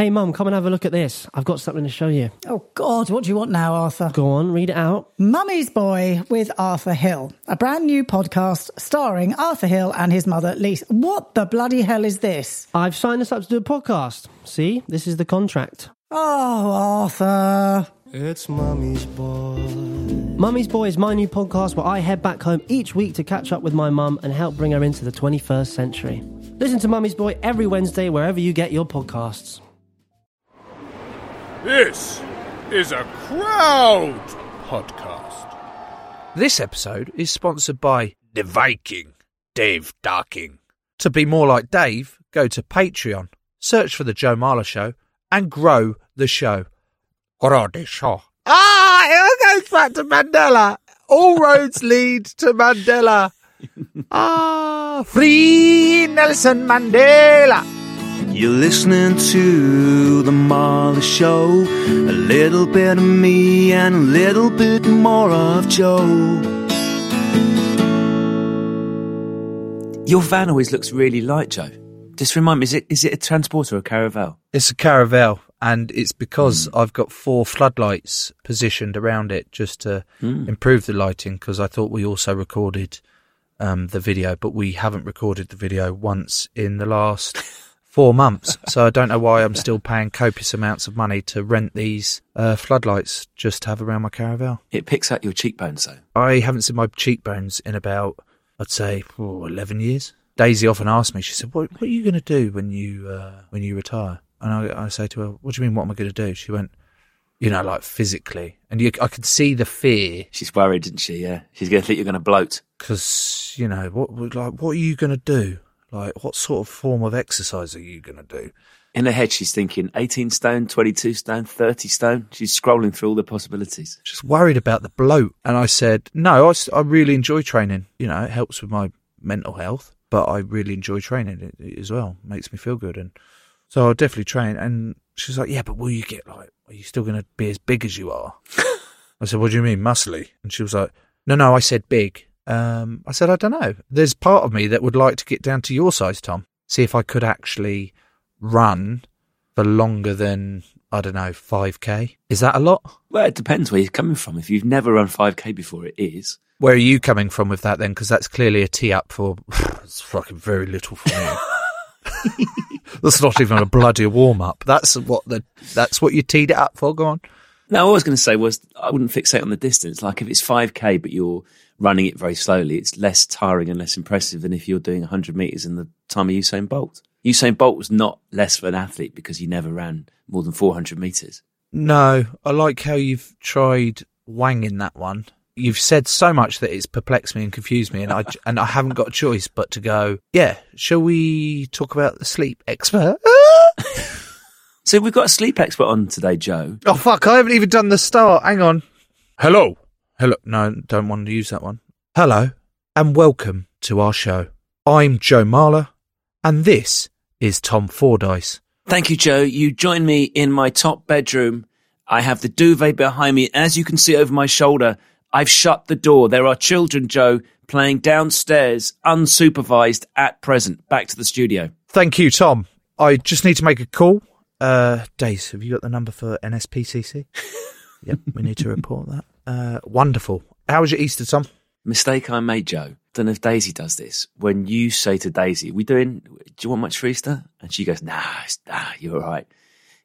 Hey, Mum, come and have a look at this. I've got something to show you. Oh, God, what do you want now, Arthur? Go on, read it out. Mummy's Boy with Arthur Hill, a brand new podcast starring Arthur Hill and his mother, Lisa. What the bloody hell is this? I've signed us up to do a podcast. See, this is the contract. Oh, Arthur. It's Mummy's Boy. Mummy's Boy is my new podcast where I head back home each week to catch up with my mum and help bring her into the 21st century. Listen to Mummy's Boy every Wednesday wherever you get your podcasts. This is a crowd podcast. This episode is sponsored by The Viking, Dave Darking. To be more like Dave, go to Patreon, search for The Joe Marler Show, and grow the show. Grow the show. Ah, it goes back to Mandela. All roads lead to Mandela. Ah, free Nelson Mandela. You're listening to The Marler Show. A little bit of me and a little bit more of Joe. Your van always looks really light, Joe. Just remind me, is it is it a transporter or a Caravelle? It's a Caravelle, and it's because I've got four floodlights positioned around it just to improve the lighting. Because I thought we also recorded um, the video, but we haven't recorded the video once in the last four months. so I don't know why I'm still paying copious amounts of money to rent these uh, floodlights just to have around my Caravelle. It picks out your cheekbones, though. I haven't seen my cheekbones in about, I'd say, oh, 11 years. Daisy often asks me, she said, what, what are you going to do when you, uh, when you retire? And I, I say to her, what do you mean, what am I going to do? She went, you know, like physically. And you, I could see the fear She's worried, isn't she? Yeah, she's going to think you're going to bloat. because, you know, what, what- like, what are you going to do? Like, what sort of form of exercise are you going to do? In her head, she's thinking 18 stone, 22 stone, 30 stone. She's scrolling through all the possibilities. Just worried about the bloat. And I said, no, I really enjoy training. You know, it helps with my mental health, but I really enjoy training it, it as well. makes me feel good. And so I'll definitely train. And she's like, yeah, but will you get like, are you still going to be as big as you are? I said, what do you mean, muscly? And she was like, no, no, I said big. Um, I said, I don't know. There's part of me that would like to get down to your size, Tom. See if I could actually run for longer than, I don't know, 5K. Is that a lot? Well, it depends where you're coming from. If you've never run 5k before, it is. Where are you coming from with that then? Because that's clearly a tee up for. it's fucking very little for me. that's not even a bloody warm up. That's what the. That's what you teed it up for. Go on. No, I was going to say was I wouldn't fixate on the distance. Like if it's 5k, but you're running it very slowly, it's less tiring and less impressive than if you're doing 100 meters in the time of Usain Bolt. Usain Bolt was not less of an athlete because he never ran more than 400 meters. No, I like how you've tried wanging that one. You've said so much that it's perplexed me and confused me, and I and I haven't got a choice but to go. Yeah, shall we talk about the sleep expert? So we've got a sleep expert on today, Joe. Oh fuck! I haven't even done the start. Hang on. Hello, hello. No, don't want to use that one. Hello, and welcome to our show. I'm Joe Marler, and this is Tom Fordyce. Thank you, Joe. You join me in my top bedroom. I have the duvet behind me. As you can see over my shoulder, I've shut the door. There are children, Joe, playing downstairs, unsupervised at present. Back to the studio. Thank you, Tom. I just need to make a call. Uh, Days, have you got the number for NSPCC? yep, we need to report that. Uh, wonderful. How was your Easter, Tom? Mistake I made, Joe. Don't know if Daisy does this. When you say to Daisy, we doing, do you want much for Easter? And she goes, nah, it's- nah, you're all right.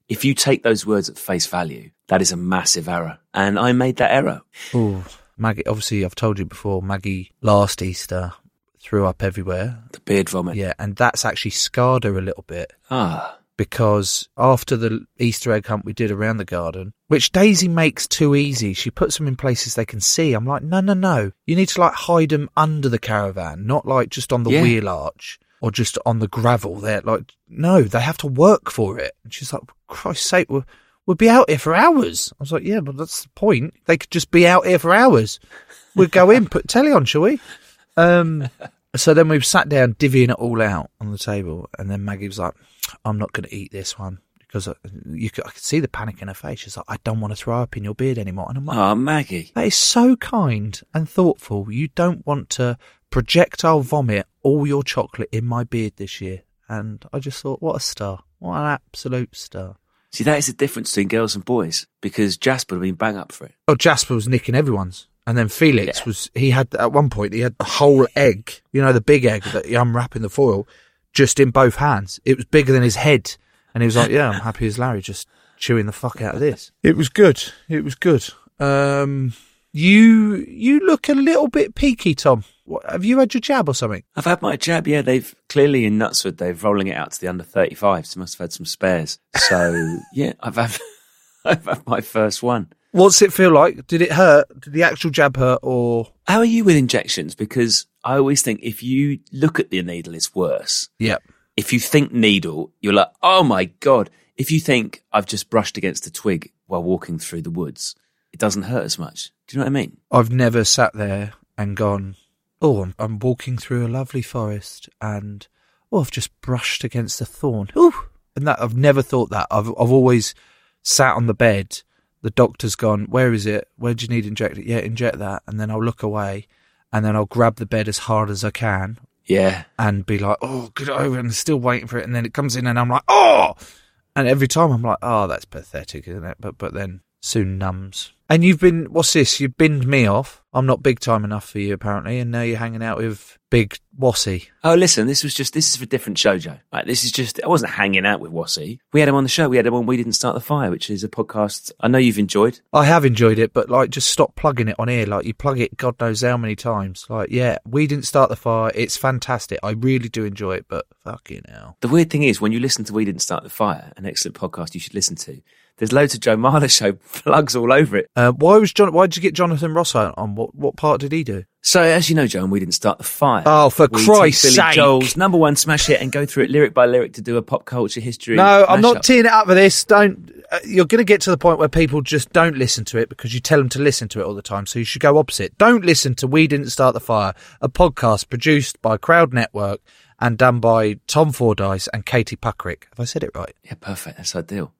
If you take those words at face value, that is a massive error. And I made that error. Oh, Maggie. Obviously, I've told you before. Maggie last Easter threw up everywhere. The beard vomit. Yeah, and that's actually scarred her a little bit Ah, because after the Easter egg hunt we did around the garden, which Daisy makes too easy, she puts them in places they can see. I'm like, no, no, no. You need to like hide them under the caravan, not like just on the Yeah. wheel arch or just on the gravel there. Like, no, they have to work for it. And she's like, Christ's sake, we'll, we'll be out here for hours. I was like, yeah, but that's the point. They could just be out here for hours. We'd go in, put telly on, shall we? Um, so then we've sat down, divvying it all out on the table, and then Maggie was like, "I'm not going to eat this one because I, you could, I could see the panic in her face. She's like, I don't want to throw up in your beard anymore." And I'm like, ah, Maggie. "That is so kind and thoughtful. You don't want to projectile vomit all your chocolate in my beard this year." And I just thought, what a star! What an absolute star! See, that is the difference between girls and boys because Jasper would have been bang up for it. Oh, Jasper was nicking everyone's. And then Felix Yeah. was, he had, at one point, he had a whole egg, you know, the big egg that you unwrap in the foil, just in both hands. It was bigger than his head. And he was like, yeah, I'm happy as Larry, just chewing the fuck out of this. It was good. It was good. Um, you, you look a little bit peaky, Tom. What, have you had your jab or something? I've had my jab, yeah. They've clearly in Knutsford, they've rolling it out to the under 35s. They must have had some spares. So, yeah, I've had, I've had my first one. What's it feel like? Did it hurt? Did the actual jab hurt or? How are you with injections? Because I always think if you look at the needle, it's worse. Yep. If you think needle, you're like, oh my God. If you think I've just brushed against a twig while walking through the woods, it doesn't hurt as much. Do you know what I mean? I've never sat there and gone, oh, I'm, I'm walking through a lovely forest and, oh, I've just brushed against a thorn. Ooh. And that, I've never thought that. I've, I've always sat on the bed. The doctor's gone, where is it? Where do you need injected? Yeah, inject that. And then I'll look away and then I'll grab the bed as hard as I can Yeah. and be like, oh, get over oh, and still waiting for it. And then it comes in and I'm like, oh! And every time I'm like, oh, that's pathetic, isn't it? But, but then soon numbs. And you've been, what's this? You've binned me off. I'm not big time enough for you, apparently. And now you're hanging out with Big Wossy. Oh, listen, this was just, this is for a different show, Joe. Like, this is just, I wasn't hanging out with Wossy. We had him on the show. We had him on We Didn't Start the Fire, which is a podcast I know you've enjoyed. I have enjoyed it, but like, just stop plugging it on here. Like, you plug it God knows how many times. Like, yeah, we didn't start the fire. It's fantastic. I really do enjoy it, but fucking hell. The weird thing is, when you listen to We Didn't Start the Fire, an excellent podcast you should listen to, there's loads of Joe Marler show plugs all over it. Uh, why was John? Why did you get Jonathan Ross on? on? What what part did he do? So, as you know, Joe, We Didn't Start the Fire. Oh, for we Christ's Billy sake. Joel's number one smash hit and go through it lyric by lyric to do a pop culture history. No, I'm not teeing it up for this. Don't. Uh, you're going to get to the point where people just don't listen to it because you tell them to listen to it all the time. So you should go opposite. Don't listen to We Didn't Start the Fire, a podcast produced by Crowd Network and done by Tom Fordyce and Katie Puckrick. Have I said it right? Yeah, perfect. That's ideal.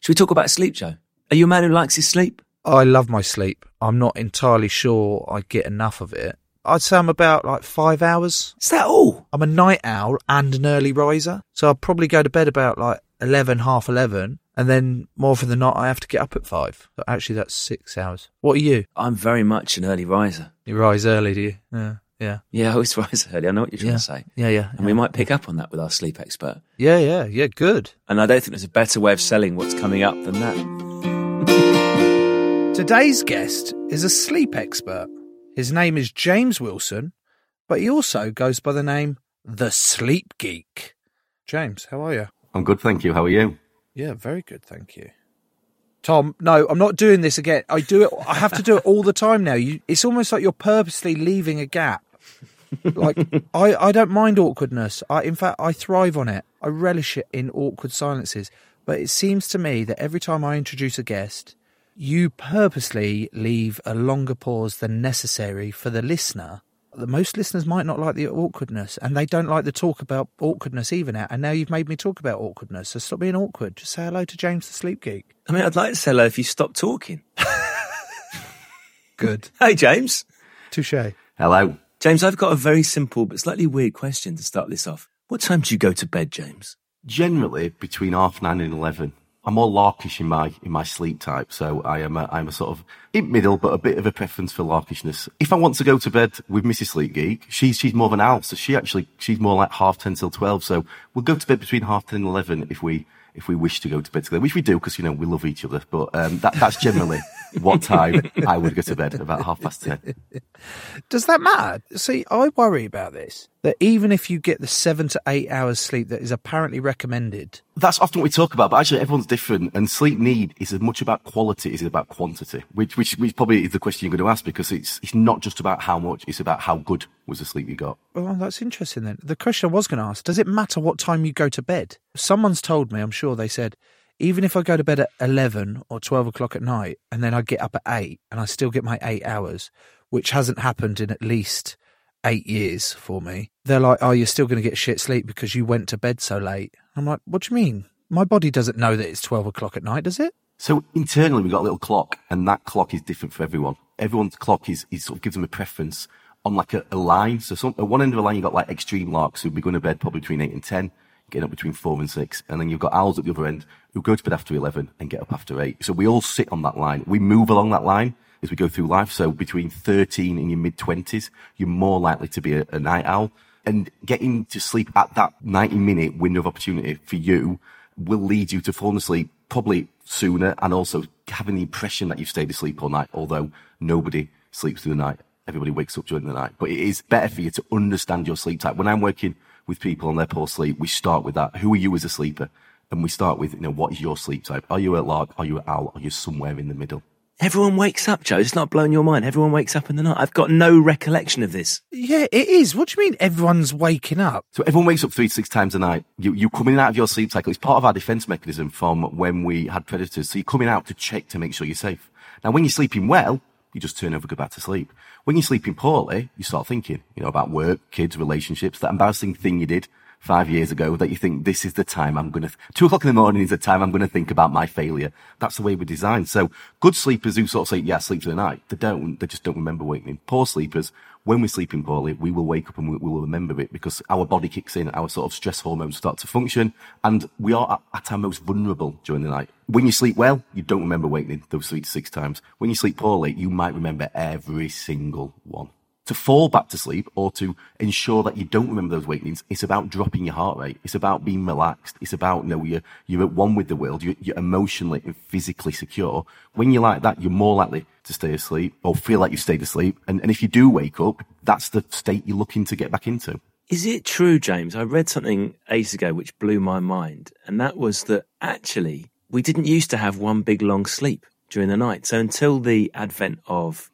Should we talk about sleep, Joe? Are you a man who likes his sleep? I love my sleep. I'm not entirely sure I get enough of it. I'd say I'm about like five hours. Is that all? I'm a night owl and an early riser. So I'll probably go to bed about like 11, half 11. And then more often than not, I have to get up at five. So actually, that's six hours. What are you? I'm very much an early riser. You rise early, do you? Yeah. Yeah. Yeah, I always rise early. I know what you're trying Yeah. to say. Yeah. Yeah. And we might pick up on that with our sleep expert. Yeah. Yeah. Yeah. Good. And I don't think there's a better way of selling what's coming up than that. Today's guest is a sleep expert. His name is James Wilson, but he also goes by the name The Sleep Geek. James, how are you? I'm good, thank you. How are you? Yeah, very good, thank you. Tom, no, I'm not doing this again. I do it. I have to do it all the time now. You, it's almost like you're purposely leaving a gap. Like I, I don't mind awkwardness. I, in fact, I thrive on it. I relish it in awkward silences. But it seems to me that every time I introduce a guest, you purposely leave a longer pause than necessary for the listener. The most listeners might not like the awkwardness, and they don't like the talk about awkwardness even now. And now you've made me talk about awkwardness, so stop being awkward. Just say hello to James the Sleep Geek. I mean, I'd like to say hello if you stop talking. Good. Hey, James. Touche. Hello. James, I've got a very simple but slightly weird question to start this off. What time do you go to bed, James? Generally between half nine and eleven. I'm more larkish in my in my sleep type, so I am a, I'm a sort of in middle, but a bit of a preference for larkishness. If I want to go to bed with Mrs. Sleep Geek, she's she's more of an owl, so she actually she's more like half ten till twelve. So we'll go to bed between half ten and eleven if we if we wish to go to bed together, which we do because you know we love each other. But um, that that's generally what time I would go to bed about half past ten. Does that matter? See, I worry about this. That even if you get the seven to eight hours sleep that is apparently recommended, That's often what we talk about, but actually everyone's different, and sleep need is as much about quality as it is about quantity, which, which, which probably is the question you're going to ask because it's, it's not just about how much, it's about how good was the sleep you got. well, that's interesting then. The question I was going to ask does it matter what time you go to bed? Someone's told me, I'm sure they said, even if I go to bed at 11 or 12 o'clock at night and then I get up at 8 and I still get my eight hours, which hasn't happened in at least eight years for me, they're like, oh, you're still going to get shit sleep because you went to bed so late. I'm like, what do you mean? My body doesn't know that it's 12 o'clock at night, does it? So internally we've got a little clock, and that clock is different for everyone. Everyone's clock is, is sort of gives them a preference on like a, a line. So some, at one end of the line you've got like extreme larks who'd be going to bed probably between eight and ten. Getting up between four and six. And then you've got owls at the other end who go to bed after 11 and get up after eight. So we all sit on that line. We move along that line as we go through life. So between 13 and your mid 20s, you're more likely to be a, a night owl. And getting to sleep at that 90 minute window of opportunity for you will lead you to falling asleep probably sooner and also having the impression that you've stayed asleep all night, although nobody sleeps through the night. Everybody wakes up during the night. But it is better for you to understand your sleep type. When I'm working with people on their poor sleep, we start with that. Who are you as a sleeper? And we start with, you know, what is your sleep type? Are you a lark? Are you an owl? Are you somewhere in the middle? Everyone wakes up, Joe. It's not blowing your mind. Everyone wakes up in the night. I've got no recollection of this. Yeah, it is. What do you mean everyone's waking up? So everyone wakes up three to six times a night. You, you coming out of your sleep cycle. It's part of our defense mechanism from when we had predators. So you're coming out to check to make sure you're safe. Now, when you're sleeping well, you just turn over, go back to sleep. When you're sleeping poorly, you start thinking, you know, about work, kids, relationships, that embarrassing thing you did five years ago that you think this is the time I'm going to, two o'clock in the morning is the time I'm going to think about my failure. That's the way we're designed. So good sleepers who sort of say, yeah, sleep through the night, they don't, they just don't remember waking. Poor sleepers, when we're sleeping poorly, we will wake up and we, we will remember it because our body kicks in, our sort of stress hormones start to function and we are at, at our most vulnerable during the night. When you sleep well, you don't remember waking those three to six times. When you sleep poorly, you might remember every single one to fall back to sleep or to ensure that you don't remember those wakenings, it's about dropping your heart rate. It's about being relaxed. It's about, you know, you're, you're at one with the world. You're, you're emotionally and physically secure. When you're like that, you're more likely to stay asleep or feel like you've stayed asleep. And, and if you do wake up, that's the state you're looking to get back into. Is it true, James? I read something ages ago which blew my mind, and that was that actually we didn't used to have one big long sleep during the night. So until the advent of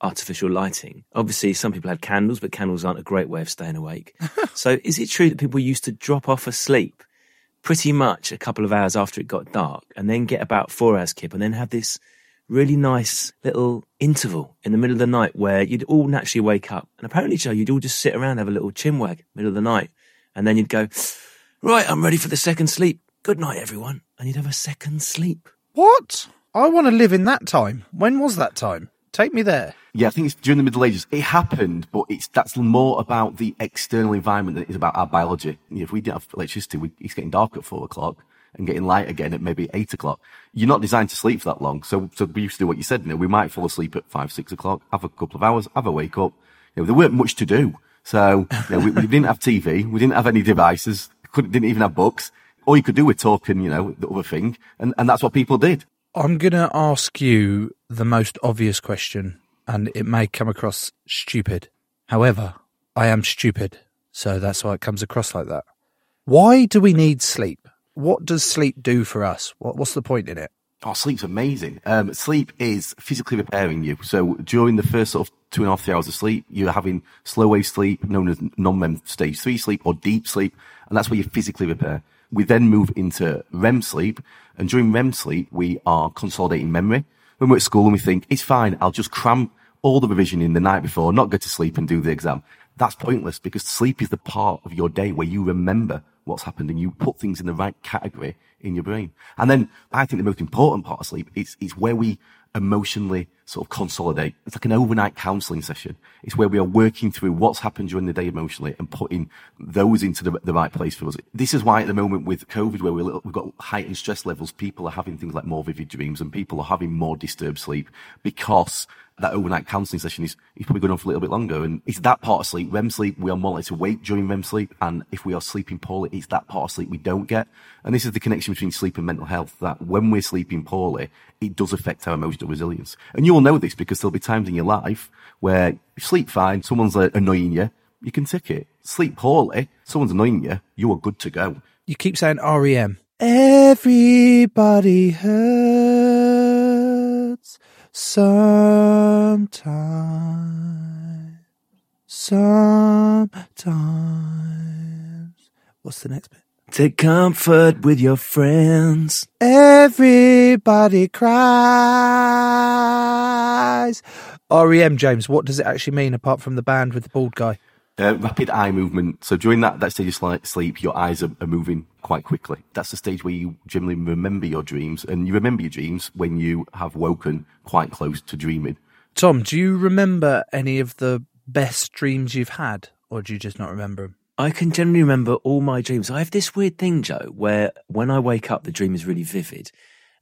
artificial lighting. Obviously, some people had candles, but candles aren't a great way of staying awake. so, is it true that people used to drop off asleep pretty much a couple of hours after it got dark and then get about four hours kip and then have this really nice little interval in the middle of the night where you'd all naturally wake up? And apparently, Joe, you'd all just sit around, have a little chinwag middle of the night, and then you'd go, Right, I'm ready for the second sleep. Good night, everyone. And you'd have a second sleep. What? I want to live in that time. When was that time? Take me there. Yeah, I think it's during the Middle Ages. It happened, but it's that's more about the external environment than it is about our biology. You know, if we didn't have electricity, we, it's getting dark at four o'clock and getting light again at maybe eight o'clock. You're not designed to sleep for that long. So, so we used to do what you said. You know, we might fall asleep at five, six o'clock, have a couple of hours, have a wake up. You know, there weren't much to do. So, you know, we, we didn't have TV. We didn't have any devices. Couldn't, didn't even have books. All you could do was talk and, you know, the other thing. And, and that's what people did. I'm going to ask you the most obvious question and it may come across stupid. However, I am stupid, so that's why it comes across like that. Why do we need sleep? What does sleep do for us? What, what's the point in it? Oh, sleep's amazing. Um, sleep is physically repairing you. So during the first sort of two and a half, three hours of sleep, you're having slow wave sleep, known as non-REM stage three sleep or deep sleep. And that's where you physically repair. We then move into REM sleep. And during REM sleep, we are consolidating memory. When we're at school and we think, it's fine, I'll just cram all the revision in the night before, not go to sleep and do the exam. That's pointless because sleep is the part of your day where you remember what's happened and you put things in the right category in your brain. And then I think the most important part of sleep is, is where we emotionally sort of consolidate. It's like an overnight counseling session. It's where we are working through what's happened during the day emotionally and putting those into the, the right place for us. This is why at the moment with COVID, where we're, we've got heightened stress levels, people are having things like more vivid dreams and people are having more disturbed sleep because that overnight counselling session is, is probably going on for a little bit longer. And it's that part of sleep, REM sleep, we are more likely to wake during REM sleep. And if we are sleeping poorly, it's that part of sleep we don't get. And this is the connection between sleep and mental health, that when we're sleeping poorly, it does affect our emotional resilience. And you will know this because there'll be times in your life where you sleep fine, someone's uh, annoying you, you can tick it. Sleep poorly, someone's annoying you, you are good to go. You keep saying REM. Everybody hurts sometimes. Sometimes. What's the next bit? Take comfort with your friends. Everybody cries. REM, James, what does it actually mean apart from the band with the bald guy? Uh, rapid eye movement. So during that, that stage of sleep, your eyes are, are moving quite quickly. That's the stage where you generally remember your dreams, and you remember your dreams when you have woken quite close to dreaming. Tom, do you remember any of the best dreams you've had, or do you just not remember them? I can generally remember all my dreams. I have this weird thing, Joe, where when I wake up, the dream is really vivid.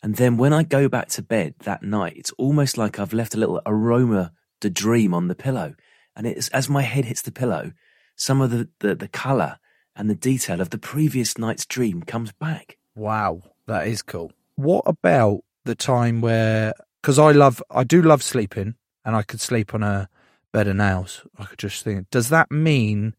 And then when I go back to bed that night, it's almost like I've left a little aroma, the dream on the pillow. And it's, as my head hits the pillow, some of the, the, the color and the detail of the previous night's dream comes back. Wow, that is cool. What about the time where, because I love, I do love sleeping and I could sleep on a bed of nails. I could just think, does that mean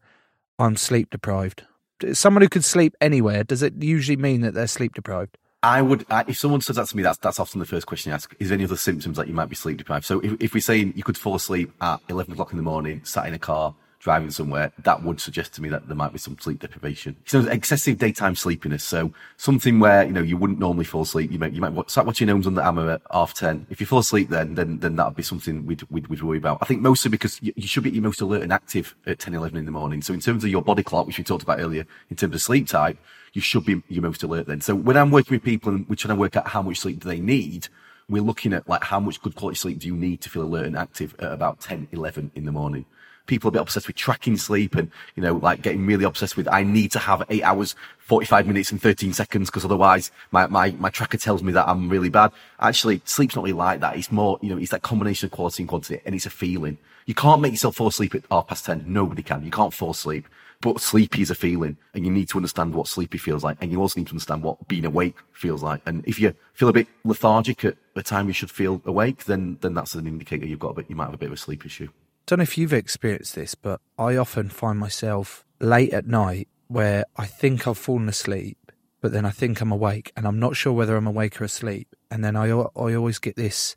I'm sleep deprived? Someone who could sleep anywhere, does it usually mean that they're sleep deprived? I would, if someone says that to me, that's that's often the first question you ask. Is there any other symptoms that you might be sleep deprived? So if, if we're saying you could fall asleep at 11 o'clock in the morning, sat in a car, driving somewhere, that would suggest to me that there might be some sleep deprivation. So excessive daytime sleepiness. So something where, you know, you wouldn't normally fall asleep. You might, you might start watching Homes Under Hammer at half 10. If you fall asleep then, then, then that would be something we'd, we'd, we'd worry about. I think mostly because you, you should be your most alert and active at 10, 11 in the morning. So in terms of your body clock, which we talked about earlier, in terms of sleep type, you should be your most alert then. So when I'm working with people and we're trying to work out how much sleep do they need, we're looking at like how much good quality sleep do you need to feel alert and active at about 10, 11 in the morning. People a bit obsessed with tracking sleep and, you know, like getting really obsessed with, I need to have eight hours, 45 minutes and 13 seconds because otherwise my, my, my tracker tells me that I'm really bad. Actually, sleep's not really like that. It's more, you know, it's that combination of quality and quantity and it's a feeling. You can't make yourself fall asleep at half past 10. Nobody can. You can't fall asleep. But sleepy is a feeling and you need to understand what sleepy feels like. And you also need to understand what being awake feels like. And if you feel a bit lethargic at the time you should feel awake, then, then that's an indicator you've got a bit, you might have a bit of a sleep issue. Don't know if you've experienced this, but I often find myself late at night where I think I've fallen asleep, but then I think I'm awake and I'm not sure whether I'm awake or asleep. And then I, I always get this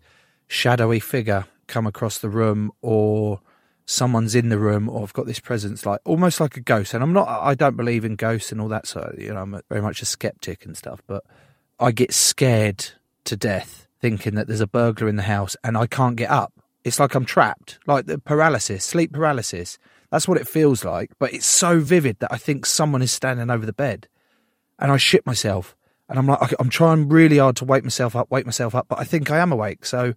shadowy figure come across the room or someone's in the room or I've got this presence like almost like a ghost. And I'm not, I don't believe in ghosts and all that. So, you know, I'm very much a skeptic and stuff, but I get scared to death thinking that there's a burglar in the house and I can't get up. It's like I'm trapped, like the paralysis, sleep paralysis. That's what it feels like. But it's so vivid that I think someone is standing over the bed and I shit myself. And I'm like, I'm trying really hard to wake myself up, wake myself up, but I think I am awake. So,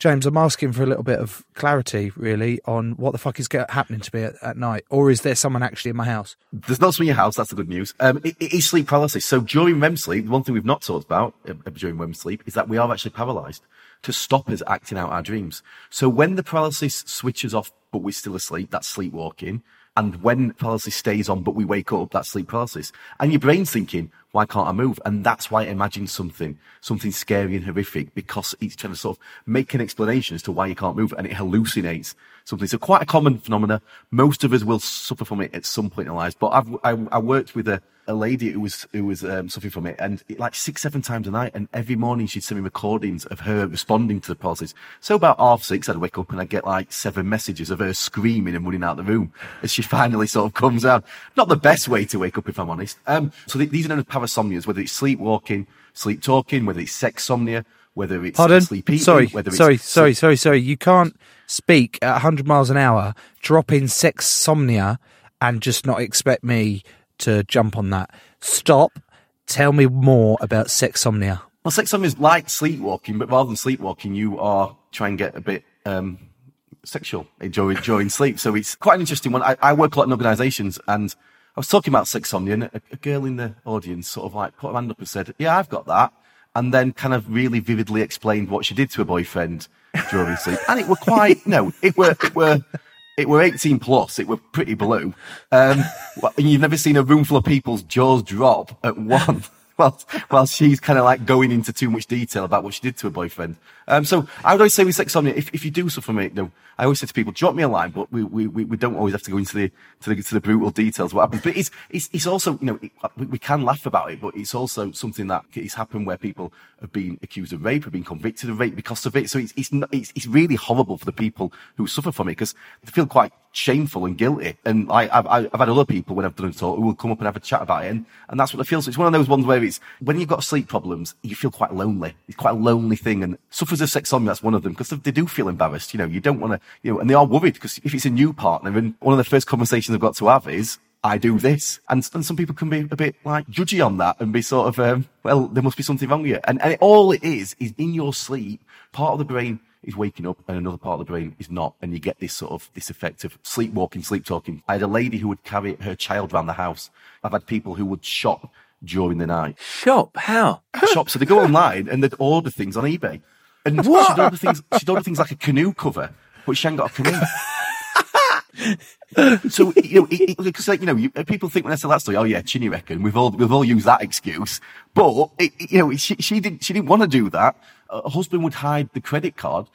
James, I'm asking for a little bit of clarity, really, on what the fuck is happening to me at, at night, or is there someone actually in my house? There's not someone in your house. That's the good news. Um, it, it is sleep paralysis. So during REM sleep, the one thing we've not talked about uh, during REM sleep is that we are actually paralyzed to stop us acting out our dreams. So when the paralysis switches off, but we're still asleep, that's sleepwalking. And when paralysis stays on, but we wake up, that's sleep paralysis. And your brain's thinking, why can't I move? And that's why it imagines something, something scary and horrific because it's trying to sort of make an explanation as to why you can't move and it hallucinates something. So quite a common phenomena. Most of us will suffer from it at some point in our lives. But I've, I, I worked with a, a lady who was, who was, um, suffering from it and it, like six, seven times a night. And every morning she'd send me recordings of her responding to the paralysis. So about half six, I'd wake up and I'd get like seven messages of her screaming and running out of the room as she finally sort of comes out. Not the best way to wake up, if I'm honest. Um, so th- these are known as parasomnias, whether it's sleepwalking, sleep talking, whether it's sexsomnia, whether it's Pardon? sleep eating, sorry, whether it's sorry, sorry, sorry, sorry. You can't speak at 100 miles an hour, drop in sexsomnia, and just not expect me to jump on that. Stop. Tell me more about sexsomnia. Well, sexsomnia is like sleepwalking, but rather than sleepwalking, you are trying to get a bit um, sexual during, during sleep. So it's quite an interesting one. I, I work a lot in organisations, and I was talking about sexsomnia, and a, a girl in the audience sort of like put her hand up and said, "Yeah, I've got that," and then kind of really vividly explained what she did to her boyfriend during sleep, and it were quite no, it were it were. It were 18 plus. It were pretty blue. Um, and you've never seen a room full of people's jaws drop at one while, while she's kind of like going into too much detail about what she did to her boyfriend. Um, so I would always say with sexsomnia, if, if you do suffer from it, know, I always say to people, drop me a line, but we, we, we don't always have to go into the, to the, to the brutal details what happens. But it's, it's, it's also, you know, it, we, can laugh about it, but it's also something that has happened where people have been accused of rape, have been convicted of rape because of it. So it's, it's, not, it's, it's really horrible for the people who suffer from it because they feel quite shameful and guilty. And I, I've, I've had other people when I've done a talk who will come up and have a chat about it. And, and that's what it feels. So it's one of those ones where it's, when you've got sleep problems, you feel quite lonely. It's quite a lonely thing. And sufferers of sex that's one of them because they do feel embarrassed. You know, you don't want to, you know, and they are worried because if it's a new partner and one of the first conversations I've got to have is, I do this. And, and some people can be a bit like judgy on that and be sort of, um, well, there must be something wrong with you. And, and it, all it is, is in your sleep, part of the brain is waking up and another part of the brain is not. And you get this sort of, this effect of sleepwalking, sleep talking. I had a lady who would carry her child around the house. I've had people who would shop during the night. Shop? How? Shop. So they go online and they'd order things on eBay. And she'd order things, she'd order things like a canoe cover, but she hadn't got a canoe. so you know, because like you know, you, uh, people think when I tell that story, oh yeah, Chinny reckon we've all we've all used that excuse, but it, you know, she she didn't she didn't want to do that. Her husband would hide the credit card,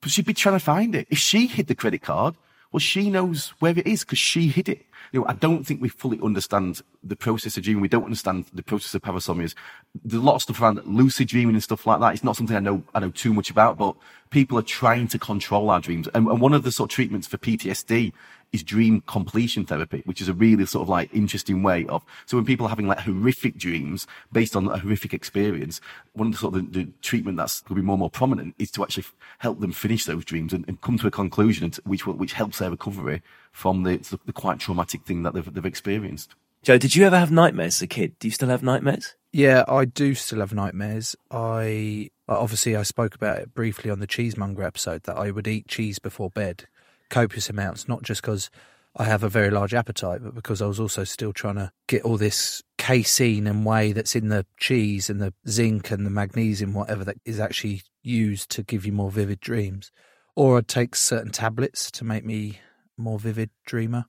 but she'd be trying to find it. If she hid the credit card, well, she knows where it is because she hid it. You know, I don't think we fully understand the process of dreaming. We don't understand the process of parasomnias. There's a lot of stuff around lucid dreaming and stuff like that. It's not something I know, I know too much about, but people are trying to control our dreams. And, and one of the sort of treatments for PTSD is dream completion therapy, which is a really sort of like interesting way of, so when people are having like horrific dreams based on a horrific experience, one of the sort of the, the treatment that's going to be more and more prominent is to actually help them finish those dreams and, and come to a conclusion which, which helps their recovery from the, the quite traumatic thing that they've, they've experienced. Joe, did you ever have nightmares as a kid? Do you still have nightmares? Yeah, I do still have nightmares. I obviously I spoke about it briefly on the cheesemonger episode that I would eat cheese before bed, copious amounts, not just because I have a very large appetite, but because I was also still trying to get all this casein and whey that's in the cheese and the zinc and the magnesium, whatever that is actually used to give you more vivid dreams. Or I'd take certain tablets to make me more vivid dreamer.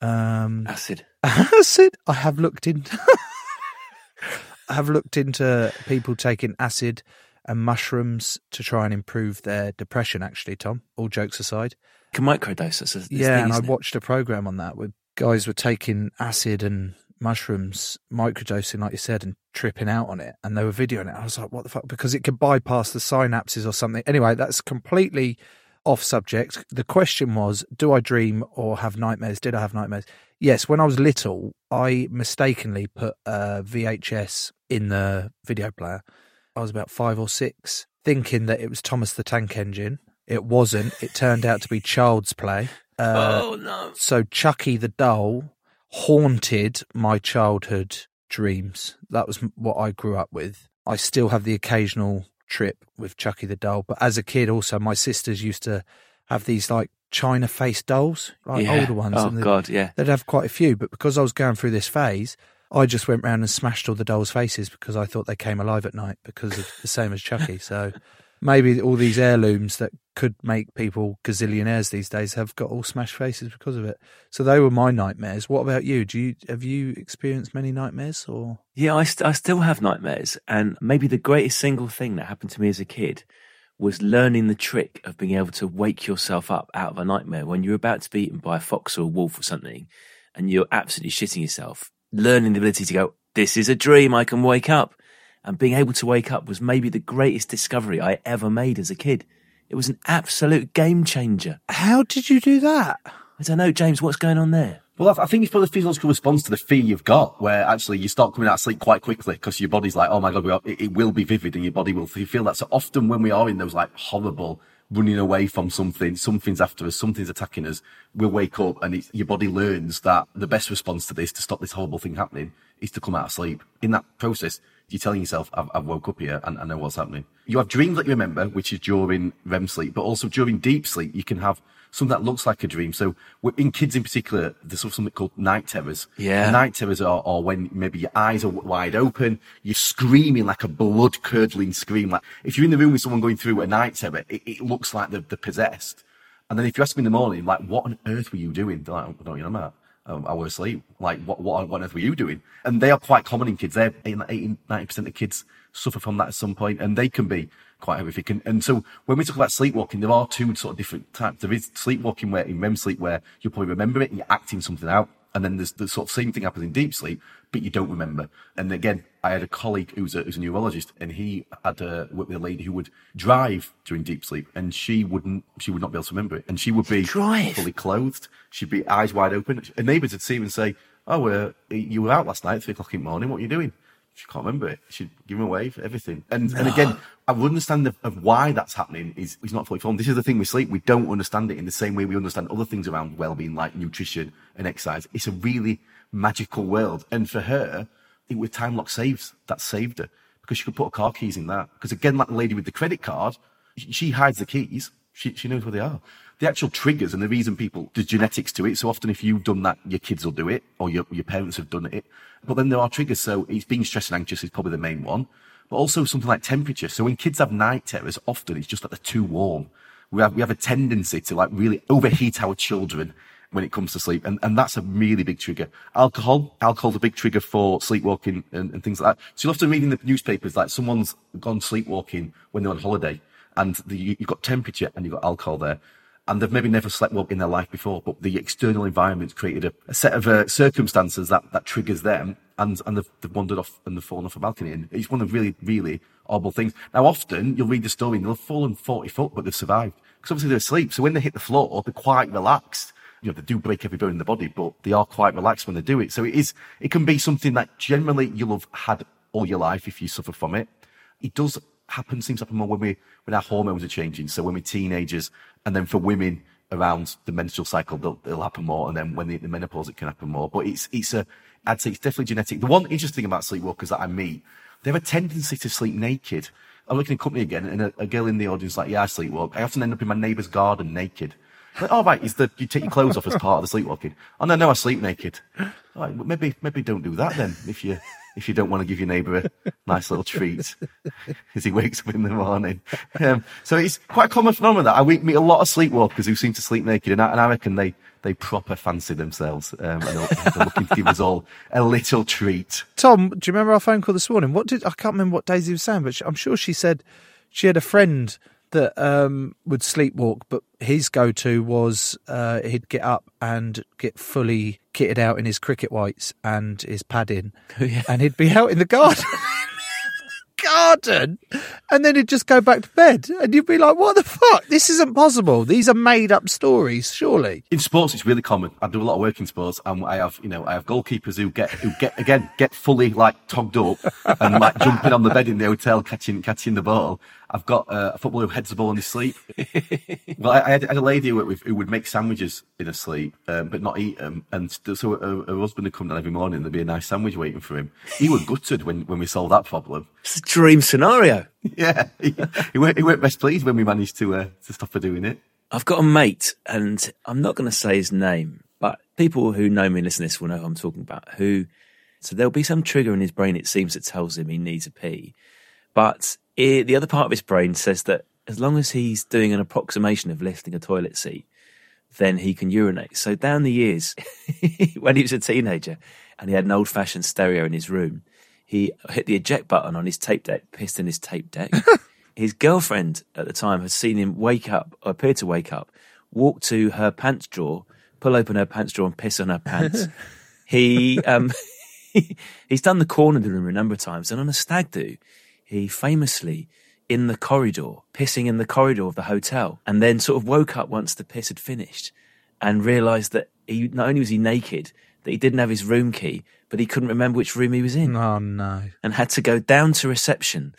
Um, Acid. acid. I have looked into. I have looked into people taking acid and mushrooms to try and improve their depression. Actually, Tom. All jokes aside, Can microdose. A, this yeah, thing, and I it? watched a program on that where guys were taking acid and mushrooms, microdosing, like you said, and tripping out on it, and they were videoing it. I was like, what the fuck? Because it could bypass the synapses or something. Anyway, that's completely off subject. The question was, do I dream or have nightmares? Did I have nightmares? Yes, when I was little, I mistakenly put uh, a VHS in the video player. I was about five or six, thinking that it was Thomas the Tank Engine. It wasn't. It turned out to be Child's Play. Uh, oh no! so Chucky the doll haunted my childhood dreams. That was what I grew up with. I still have the occasional trip with Chucky the doll, but as a kid, also my sisters used to have these like China face dolls, like yeah. older ones. Oh and god, yeah. They'd have quite a few, but because I was going through this phase, I just went round and smashed all the dolls' faces because I thought they came alive at night because of the same as Chucky. So maybe all these heirlooms that could make people gazillionaires these days have got all smashed faces because of it. So they were my nightmares. What about you? Do you have you experienced many nightmares or? Yeah, I, st- I still have nightmares. And maybe the greatest single thing that happened to me as a kid was learning the trick of being able to wake yourself up out of a nightmare when you're about to be eaten by a fox or a wolf or something and you're absolutely shitting yourself. Learning the ability to go, this is a dream, I can wake up. And being able to wake up was maybe the greatest discovery I ever made as a kid. It was an absolute game changer. How did you do that? I don't know, James, what's going on there? Well, I I think it's probably the physiological response to the fear you've got, where actually you start coming out of sleep quite quickly because your body's like, oh my god, we are, it, it will be vivid, and your body will feel that. So often when we are in those like horrible running away from something, something's after us, something's attacking us, we'll wake up and your body learns that the best response to this, to stop this horrible thing happening, is to come out of sleep. In that process, you're telling yourself, I've, I've woke up here and I know what's happening. You have dreams that you remember, which is during REM sleep, but also during deep sleep, you can have something that looks like a dream. So in kids in particular, there's something called night terrors. Yeah. Night terrors are, are when maybe your eyes are wide open, you're screaming like a blood curdling scream. Like if you're in the room with someone going through a night terror, it, it looks like they're, they're possessed. And then if you ask me in the morning, like, what on earth were you doing? They're like, I don't know, about. Um, I was asleep. Like, what, what, what on earth were you doing? And they are quite common in kids. They're 80, 90% of kids suffer from that at some point, and they can be quite horrific. And, and so when we talk about sleepwalking, there are two sort of different types. There is sleepwalking where in REM sleep where you'll probably remember it and you're acting something out. And then there's the sort of same thing happens in deep sleep, but you don't remember. And again, I had a colleague who's a, who's a neurologist and he had a, worked with a lady who would drive during deep sleep and she wouldn't, she would not be able to remember it. And she would be Drive? fully clothed. She'd be eyes wide open. And neighbours would see her and say, Oh, uh, you were out last night, three o'clock in the morning. What are you doing? She can't remember it. She'd give him away for everything. And, and again, I would understand of, of why that's happening is, is not fully formed. This is the thing with sleep. We don't understand it in the same way we understand other things around well-being, like nutrition and exercise. It's a really magical world. And for her, it was time lock saves that saved her because she could put her car keys in that. Because again, like the lady with the credit card, She hides the keys. She, she knows where they are. The actual triggers and the reason people, there's genetics to it. So often if you've done that, your kids will do it or your, your parents have done it. But then there are triggers. So it's being stressed and anxious is probably the main one, but also something like temperature. So when kids have night terrors, often it's just that they're too warm. We have, we have a tendency to like really overheat our children when it comes to sleep. And, and that's a really big trigger. Alcohol, alcohol's a big trigger for sleepwalking and, and things like that. So you'll often read in the newspapers like someone's gone sleepwalking when they're on holiday and the, you've got temperature and you've got alcohol there. And they've maybe never slept well in their life before, but the external environment's created a, a set of uh, circumstances that, that triggers them and, and they've, they've wandered off and they've fallen off a balcony. And it's one of the really, really horrible things. Now, often you'll read the story and they'll have fallen 40 foot, but they've survived because obviously they're asleep. So when they hit the floor, they're quite relaxed you know, they do break every bone in the body, but they are quite relaxed when they do it. So it is, it can be something that generally you'll have had all your life if you suffer from it. It does happen, seems to happen more when we, when our hormones are changing. So when we're teenagers and then for women around the menstrual cycle, they'll, it'll happen more. And then when the, the menopause, it can happen more. But it's, it's a, I'd say it's definitely genetic. The one interesting thing about sleepwalkers that I meet, they have a tendency to sleep naked. I'm looking at company again and a, a girl in the audience like, yeah, I sleepwalk. I often end up in my neighbour's garden naked. Like, oh, right, is the, you take your clothes off as part of the sleepwalking. Oh, no, no, I sleep naked. All right, maybe, maybe don't do that then if you, if you don't want to give your neighbour a nice little treat as he wakes up in the morning. Um, so it's quite a common phenomenon that I meet a lot of sleepwalkers who seem to sleep naked and I, and I reckon they, they proper fancy themselves. Um, and they're looking to give us all a little treat. Tom, do you remember our phone call this morning? What did I can't remember what Daisy was saying, but she, I'm sure she said she had a friend that um, would sleepwalk, but his go-to was uh, he'd get up and get fully kitted out in his cricket whites and his padding, and he'd be out in the garden. Garden, and then he'd just go back to bed, and you'd be like, "What the fuck? This isn't possible. These are made-up stories, surely." in sports, it's really common. I do a lot of work in sports, and I have, you know, I have goalkeepers who get, who get again, get fully like togged up and like jumping on the bed in the hotel, catching, catching the ball. I've got uh, a footballer who heads the ball in his sleep. well, I, I, had, I had a lady who, who would make sandwiches in her sleep, um, but not eat them. And so her, her husband would come down every morning. And there'd be a nice sandwich waiting for him. He was gutted when, when we solved that problem. It's a dream scenario. Yeah, he, he, weren't, he weren't best pleased when we managed to uh, to stop her doing it. I've got a mate, and I'm not going to say his name, but people who know me and listen to this will know who I'm talking about. Who, so there'll be some trigger in his brain, it seems, that tells him he needs a pee. But it, the other part of his brain says that as long as he's doing an approximation of lifting a toilet seat, then he can urinate. So down the years, when he was a teenager and he had an old fashioned stereo in his room, he hit the eject button on his tape deck, pissed in his tape deck. his girlfriend at the time had seen him wake up, or appear to wake up, walk to her pants drawer, pull open her pants drawer and piss on her pants. he, um, he's done the corner of the room a number of times, and on a stag do, he famously in the corridor, pissing in the corridor of the hotel, and then sort of woke up once the piss had finished and realised that he not only was he naked, that he didn't have his room key, but he couldn't remember which room he was in Oh no! and had to go down to reception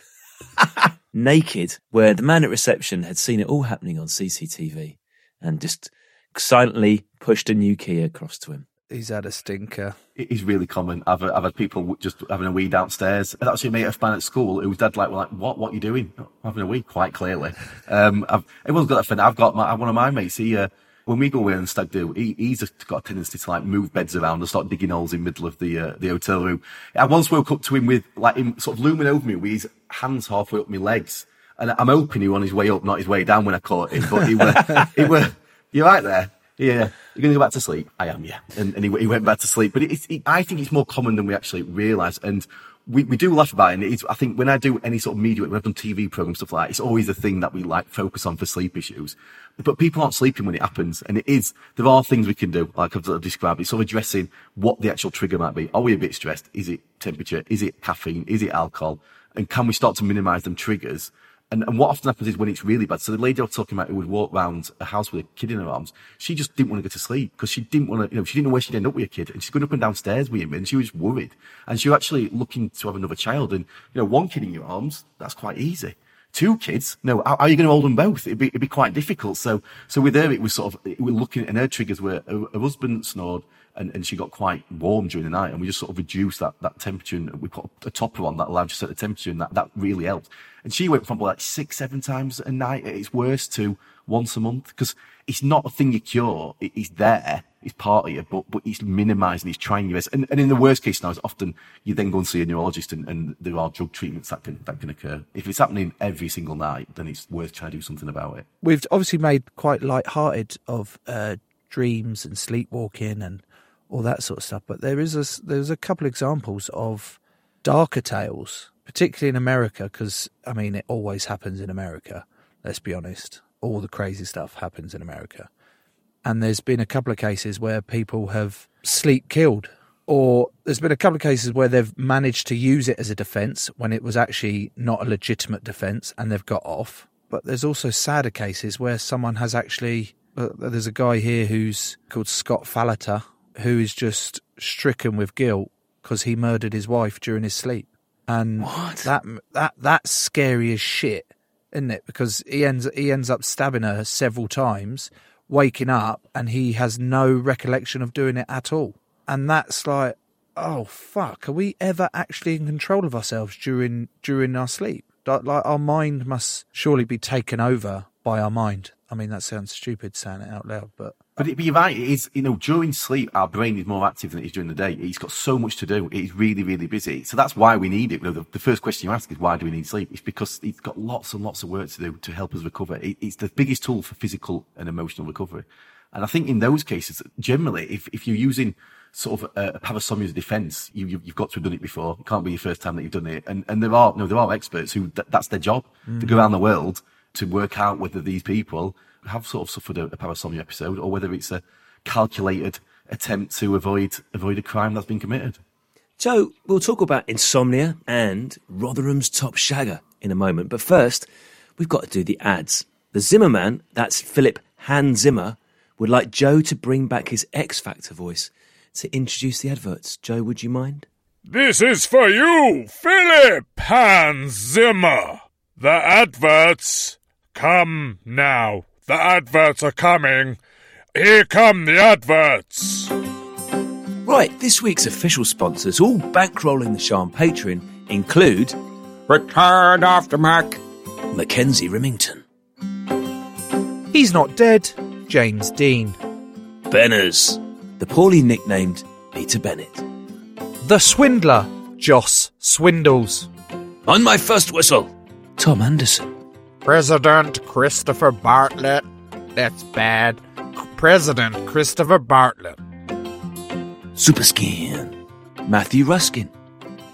naked, where the man at reception had seen it all happening on CCTV and just silently pushed a new key across to him. He's had a stinker. Is really common. I've, I've had people just having a wee downstairs. And actually, a mate of mine at school whose dad like, were like, what, what are you doing? "Oh, I'm having a wee, quite clearly. Um, I've, everyone's got that friend. I've got my, one of my mates, he, uh, when we go away and stag do, he, he's just got a tendency to like move beds around and start digging holes in the middle of the, uh, the hotel room. I once woke up to him with like him sort of looming over me with his hands halfway up my legs. And I'm hoping he was on his way up, not his way down when I caught him, but he were, he were, you're right there. Yeah, you're going to go back to sleep. I am, yeah. And, and he, he went back to sleep. But it, I think it's more common than we actually realise. And we, we do laugh about it. And it's, I think when I do any sort of media, when I've done TV programs, stuff like that, it's always a thing that we like focus on for sleep issues. But people aren't sleeping when it happens. And it is, there are things we can do, like I've described. It's sort of addressing what the actual trigger might be. Are we a bit stressed? Is it temperature? Is it caffeine? Is it alcohol? And can we start to minimise them triggers? And, and what often happens is when it's really bad. So the lady I was talking about who would walk around a house with a kid in her arms, she just didn't want to go to sleep because she didn't want to, you know, she didn't know where she'd end up with a kid. And she's going up and downstairs with him and she was worried. And she was actually looking to have another child. And, you know, one kid in your arms, that's quite easy. two kids. No, how, are you going to hold them both? It'd be, it'd be quite difficult. So, so with her, it was sort of, we were looking at her triggers where her, her husband snored and, and she got quite warm during the night and we just sort of reduced that, that temperature and we put a topper on that allowed you to set the temperature and that, that really helped. And she went from like six, seven times a night at its worst to once a month because it's not a thing you cure. It, it's there. It's part of you, but, but it's minimising, it's trying your best. And, and in the worst case scenarios, often you then go and see a neurologist and, and there are drug treatments that can, that can occur. If it's happening every single night, then it's worth trying to do something about it. We've obviously made quite light-hearted of uh, dreams and sleepwalking and all that sort of stuff, but there is a, there's a couple examples of darker tales, particularly in America, because I mean it always happens in America. Let's be honest, all the crazy stuff happens in America. And there's been a couple of cases where people have sleep killed, or there's been a couple of cases where they've managed to use it as a defense when it was actually not a legitimate defense and they've got off. But there's also sadder cases where someone has actually. Uh, there's a guy here who's called Scott Falater who is just stricken with guilt because he murdered his wife during his sleep. And What? that that that's scary as shit, isn't it? Because he ends he ends up stabbing her several times, waking up, and he has no recollection of doing it at all. And that's like, oh fuck, are we ever actually in control of ourselves during during our sleep? Like, like our mind must surely be taken over by our mind. I mean, that sounds stupid saying it out loud, but But, it, but you're right. It is, you know, during sleep, our brain is more active than it is during the day. It's got so much to do. It's really, really busy. So that's why we need it. You know, the, the first question you ask is why do we need sleep? It's because it's got lots and lots of work to do to help us recover. It, it's the biggest tool for physical and emotional recovery. And I think in those cases, generally, if, if you're using sort of a, a parasomnia as defense, you, you, you've got to have done it before. It can't be your first time that you've done it. And, and there are, no, there are experts who, that, that's their job to go mm-hmm. around the world to work out whether these people have sort of suffered a, a parasomnia episode or whether it's a calculated attempt to avoid avoid a crime that's been committed. So we'll talk about insomnia and Rotherham's top shagger in a moment. But first, we've got to do the ads. The Zimmerman, that's Philip Han Zimmer, would like Joe to bring back his X Factor voice to introduce the adverts. Joe, would you mind? This is for you, Philip Hans Zimmer. The adverts come now. The adverts are coming. Here come the adverts. Right, this week's official sponsors, all bankrolling the show on Patreon, include Return after Mac. Mackenzie Remington, he's not dead. James Dean, Benners, the poorly nicknamed Peter Bennett. the swindler, Joss Swindles, On my first whistle, Tom Anderson. President Christopher Bartlett. That's bad. President Christopher Bartlett. Superskin, Matthew Ruskin,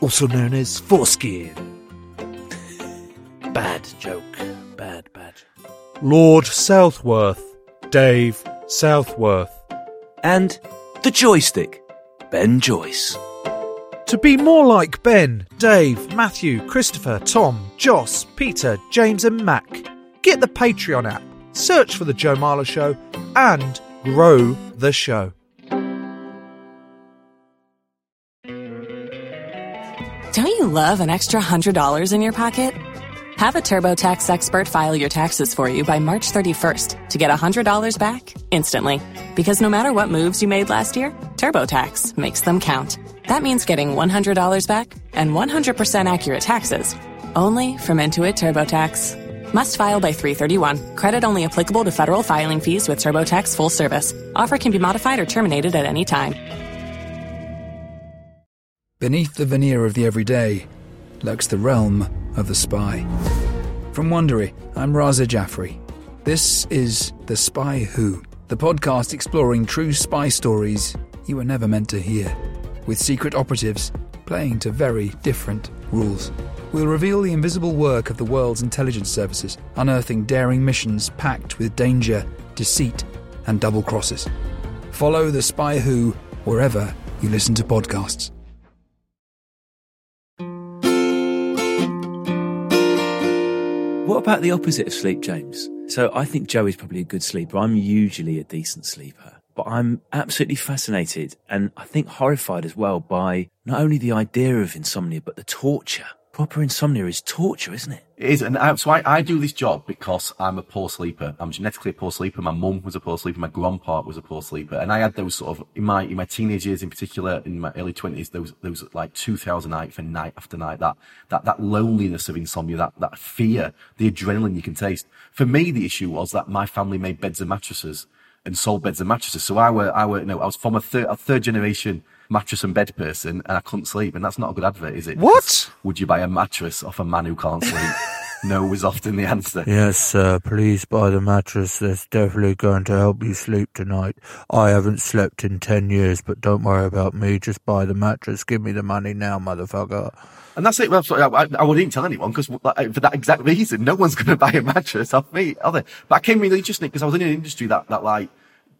also known as Foreskin. bad joke, bad, bad. Lord Southworth, Dave Southworth. and the joystick, Ben Joyce. To be more like Ben, Dave, Matthew, Christopher, Tom, Joss, Peter, James, and Mac, get the Patreon app, search for The Joe Marler Show, and grow the show. Don't you love an extra $100 in your pocket? Have a TurboTax expert file your taxes for you by March 31st to get $100 back instantly. Because no matter what moves you made last year, TurboTax makes them count. That means getting $100 back and 100% accurate taxes only from Intuit TurboTax. Must file by 331. Credit only applicable to federal filing fees with TurboTax full service. Offer can be modified or terminated at any time. Beneath the veneer of the everyday lurks the realm of the spy. From Wondery, I'm Raza Jaffrey. This is The Spy Who, the podcast exploring true spy stories you were never meant to hear, with secret operatives playing to very different rules. We'll reveal the invisible work of the world's intelligence services, unearthing daring missions packed with danger, deceit, and double crosses. Follow The Spy Who wherever you listen to podcasts. What about the opposite of sleep, James? So I think Joe is probably a good sleeper. I'm usually a decent sleeper, but I'm absolutely fascinated and I think horrified as well by not only the idea of insomnia, but the torture. Proper insomnia is torture, isn't it? It is, and I, so I, I do this job because I'm a poor sleeper. I'm genetically a poor sleeper. My mum was a poor sleeper. My grandpa was a poor sleeper, and I had those sort of in my in my teenage years, in particular, in my early twenties, those those like two thousand nights for night after night. That that that loneliness of insomnia, that that fear, the adrenaline you can taste. For me, the issue was that my family made beds and mattresses and sold beds and mattresses. So I were I were no, I was from a third a third generation mattress and bed person, and I couldn't sleep, and that's not a good advert, is it? What? Because Would you buy a mattress off a man who can't sleep? no was often the answer. Yes, sir. Please buy the mattress. That's definitely going to help you sleep tonight. I haven't slept in ten years, but don't worry about me. Just buy the mattress. Give me the money now, motherfucker. And that's it. Well, sorry, I, I, I wouldn't tell anyone because like, for that exact reason, no one's going to buy a mattress off me, are they? But I came really interested because I was in an industry that, that like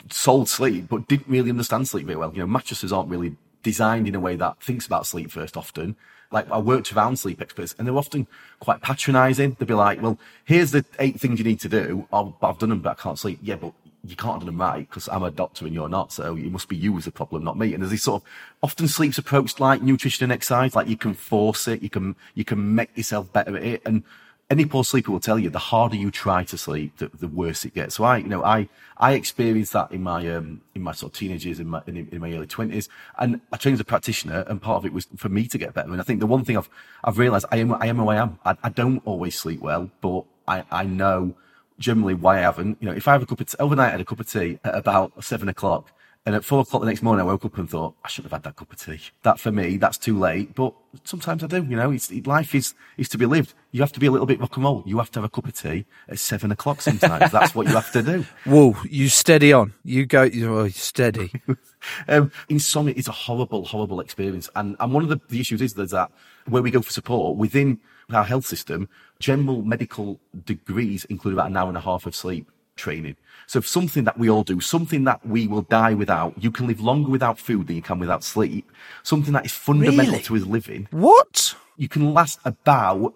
sold sleep, but didn't really understand sleep very well. You know, mattresses aren't really designed in a way that thinks about sleep first often. Like I worked around sleep experts and they're often quite patronizing. They'll be like, well, here's the eight things you need to do. Oh, I've done them, but I can't sleep. Yeah, but you can't do them right because I'm a doctor and you're not. So it must be you as the problem, not me. And there's this sort of often sleep's approached like nutrition and exercise. Like you can force it. You can, you can make yourself better at it. And any poor sleeper will tell you the harder you try to sleep, the, the worse it gets. So I, you know, I, I experienced that in my, um, in my sort of teenage years, in my, in, in my early twenties. And I trained as a practitioner and part of it was for me to get better. And I think the one thing I've, I've realized I am, I am who I am. I, I don't always sleep well, but I, I know generally why I haven't. You know, if I have a cup of overnight I had a cup of tea at about seven o'clock. And at four o'clock the next morning, I woke up and thought, I shouldn't have had that cup of tea. That for me, that's too late. But sometimes I do, you know, it's, life is, is to be lived. You have to be a little bit rock and roll. You have to have a cup of tea at seven o'clock sometimes. that's what you have to do. Whoa, you steady on. You go, you're steady. um, insomnia is a horrible, horrible experience. And, and one of the, the issues is that where we go for support within our health system, general medical degrees include about an hour and a half of sleep training. So something that we all do, something that we will die without, you can live longer without food than you can without sleep. Something that is fundamental Really? to us living. What? You can last about